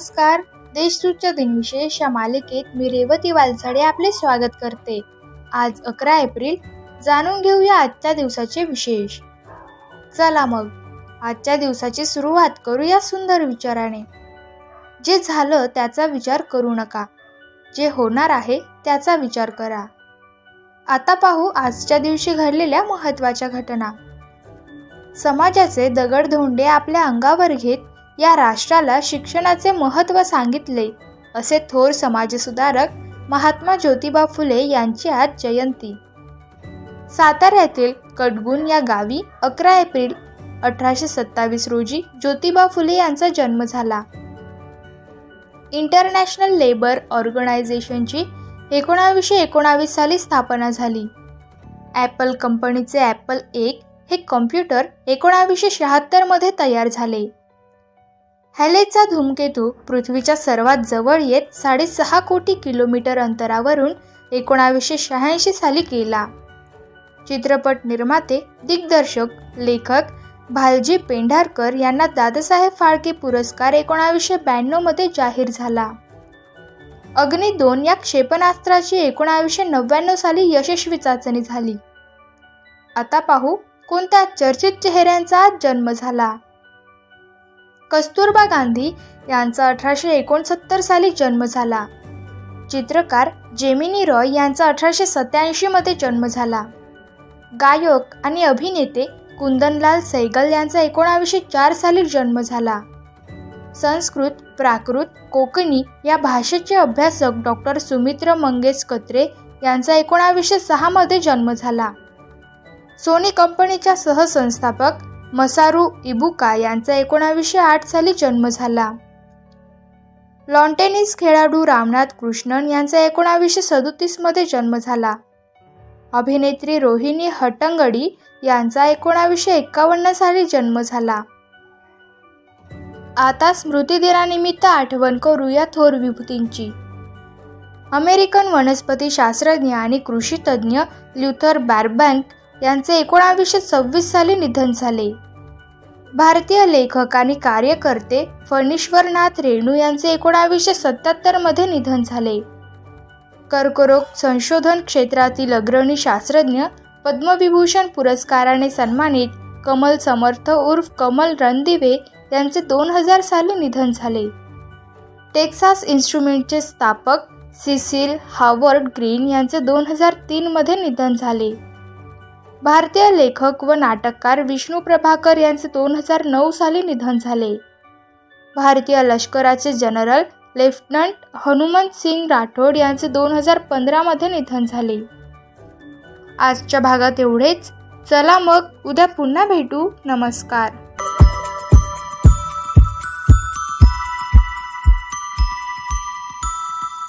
नमस्कार. देशदूतच्या दिनविशेष या मालिकेत मी रेवती वालसाडे आपले स्वागत करते. आज अकरा एप्रिल. जाणून घेऊया आजच्या दिवसाचे विशेष. चला मग. आजच्या दिवसाची सुरुवात करूया सुंदर विचाराने. जे झालं त्याचा विचार करू नका. जे होणार आहे त्याचा विचार करा. आता पाहू आजच्या दिवशी घडलेल्या महत्त्वाच्या घटना. समाजाचे दगडधोंडे आपल्या अंगावर घेत या राष्ट्राला शिक्षणाचे महत्त्व सांगितले. असे थोर समाजसुधारक महात्मा ज्योतिबा फुले यांची आज जयंती. साताऱ्यातील कटगुण या गावी अकरा एप्रिल अठराशे सत्तावीस रोजी ज्योतिबा फुले यांचा जन्म झाला. इंटरनॅशनल लेबर ऑर्गनायझेशनची एकोणावीसशे एकोणावीस साली स्थापना झाली. ॲपल कंपनीचे ॲपल एक हे कॉम्प्युटर एकोणावीसशे शहात्तरमध्ये तयार झाले. हॅलेचा धूमकेतू पृथ्वीच्या सर्वात जवळ येत साडेसहा कोटी किलोमीटर अंतरावरून एकोणावीसशे शहाऐंशी साली केला चित्रपट निर्माते दिग्दर्शक लेखक भालजी पेंढारकर यांना दादासाहेब फाळके पुरस्कार एकोणावीसशे ब्याण्णवमध्ये जाहीर झाला. अग्नी दोन या क्षेपणास्त्राची एकोणावीसशे नव्याण्णव साली यशस्वी चाचणी झाली. आता पाहू कोणत्या चर्चित चेहऱ्यांचा जन्म झाला. कस्तुरबा गांधी यांचा अठराशे एकोणसत्तर साली जन्म झाला. चित्रकार जेमिनी रॉय यांचा अठराशे सत्याऐंशीमध्ये जन्म झाला. गायक आणि अभिनेते कुंदनलाल सैगल यांचा एकोणावीसशे चार साली जन्म झाला. संस्कृत प्राकृत कोकणी या भाषेचे अभ्यासक डॉक्टर सुमित्र मंगेश कत्रे यांचा एकोणावीसशे सहामध्ये जन्म झाला. सोनी कंपनीच्या सहसंस्थापक मसारू इबुका यांचा एकोणावीसशे आठ साली जन्म झाला. लॉन टेनिस खेळाडू रामनाथ कृष्णन यांचा एकोणावीसशे सदोतीसमध्ये जन्म झाला. अभिनेत्री रोहिणी हट्टंगडी यांचा एकोणावीसशे एकावन्न साली जन्म झाला. आता स्मृतिदिनानिमित्त आठवण करूया थोर विभूतींची. अमेरिकन वनस्पती शास्त्रज्ञ आणि कृषीतज्ञ ल्युथर बॅरबँक यांचे एकोणावीसशे सव्वीस साली निधन झाले. भारतीय लेखक आणि कार्यकर्ते फणीश्वरनाथ रेणू यांचे एकोणावीसशे सत्याहत्तरमध्ये निधन झाले. कर्करोग संशोधन क्षेत्रातील अग्रणी शास्त्रज्ञ पद्मविभूषण पुरस्काराने सन्मानित कमल समर्थ उर्फ कमल रणदिवे यांचे दोन हजार साली निधन झाले. टेक्सास इन्स्ट्रुमेंटचे स्थापक सिसिल हावर्ड ग्रीन यांचे दोन हजार तीनमध्ये निधन झाले. भारतीय लेखक व नाटककार विष्णू प्रभाकर यांचे दोन हजार नऊ साली निधन झाले. भारतीय लष्कराचे जनरल लेफ्टनंट हनुमंत सिंग राठोड यांचे दोन हजार पंधरामध्ये निधन झाले. आजच्या भागात एवढेच. चला मग उद्या पुन्हा भेटू. नमस्कार.